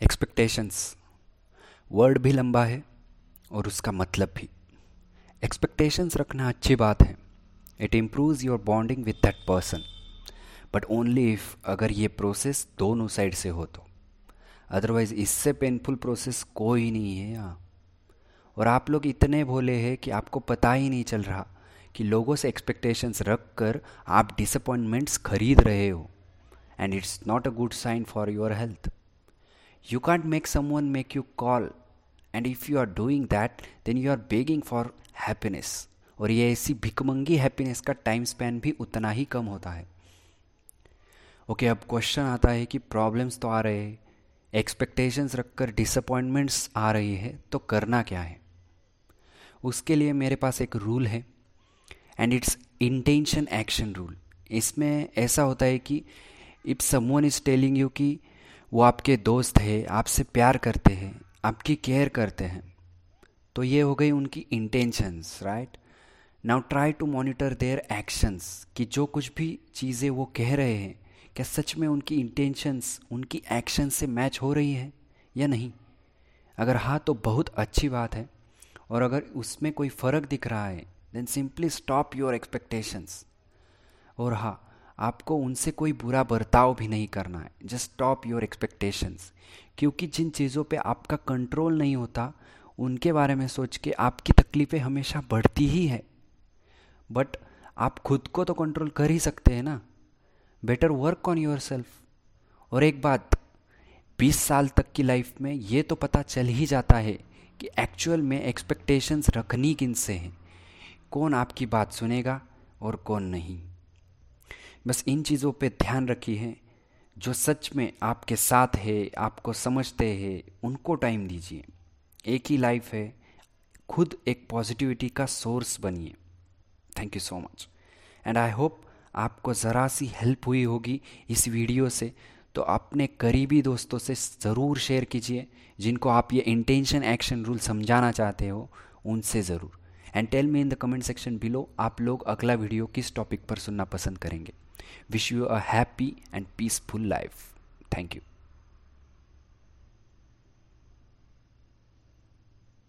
Expectations word भी लंबा है और उसका मतलब भी। एक्सपेक्टेशंस रखना अच्छी बात है। It improve your bonding with that person but only if अगर ये प्रोसेस दोनों साइड से हो तो। अदरवाइज़ इससे पेनफुल प्रोसेस कोई नहीं है यहाँ। और आप लोग इतने भोले हैं कि आपको पता ही नहीं चल रहा कि लोगों से एक्सपेक्टेशंस रख कर आप डिसअपॉइंटमेंट्स खरीद रहे हो। And it's not a good sign for your health can't make someone make you call and if you are doing that then you are begging for happiness और ये ऐसी भिकमंगी हैप्पीनेस का टाइम स्पैन भी उतना ही कम होता है। ओके okay, अब क्वेश्चन आता है कि प्रॉब्लम्स तो आ रहे हैं। एक्सपेक्टेशंस रखकर डिसअपॉइंटमेंट्स आ रही है तो करना क्या है? उसके लिए मेरे पास एक रूल है। And it's intention action rule इसमें ऐसा होता है कि if someone is telling you कि वो आपके दोस्त है, आपसे प्यार करते हैं, आपकी केयर करते हैं। तो ये हो गई उनकी intentions right now try to monitor their actions कि जो कुछ भी चीज़ें वो कह रहे हैं, क्या सच में उनकी इंटेंशंस उनकी एक्शन से मैच हो रही है या नहीं? अगर हाँ तो बहुत अच्छी बात है। और अगर उसमें कोई फ़र्क दिख रहा है then simply stop your expectations और हाँ आपको उनसे कोई बुरा बर्ताव भी नहीं करना है। जस्ट स्टॉप योर एक्सपेक्टेशंस क्योंकि जिन चीज़ों पे आपका कंट्रोल नहीं होता, उनके बारे में सोच के आपकी तकलीफ़ें हमेशा बढ़ती ही है। बट आप खुद को तो कंट्रोल कर ही सकते हैं ना। Better work on yourself और एक बात 20 साल तक की लाइफ में ये तो पता चल ही जाता है कि एक्चुअल में एक्सपेक्टेशंस रखनी किन से हैं। कौन आपकी बात सुनेगा और कौन नहीं। बस इन चीज़ों पे ध्यान रखी है, जो सच में आपके साथ है, आपको समझते हैं, उनको टाइम दीजिए। एक ही लाइफ है, खुद एक पॉजिटिविटी का सोर्स बनिए। Thank you so much and I hope आपको ज़रा सी हेल्प हुई होगी इस वीडियो से तो अपने करीबी दोस्तों से ज़रूर शेयर कीजिए, जिनको आप ये इंटेंशन एक्शन रूल समझाना चाहते हो, उनसे ज़रूर। And tell me in the comment section below आप लोग अगला वीडियो किस टॉपिक पर सुनना पसंद करेंगे। Wish you a happy and peaceful life. Thank you.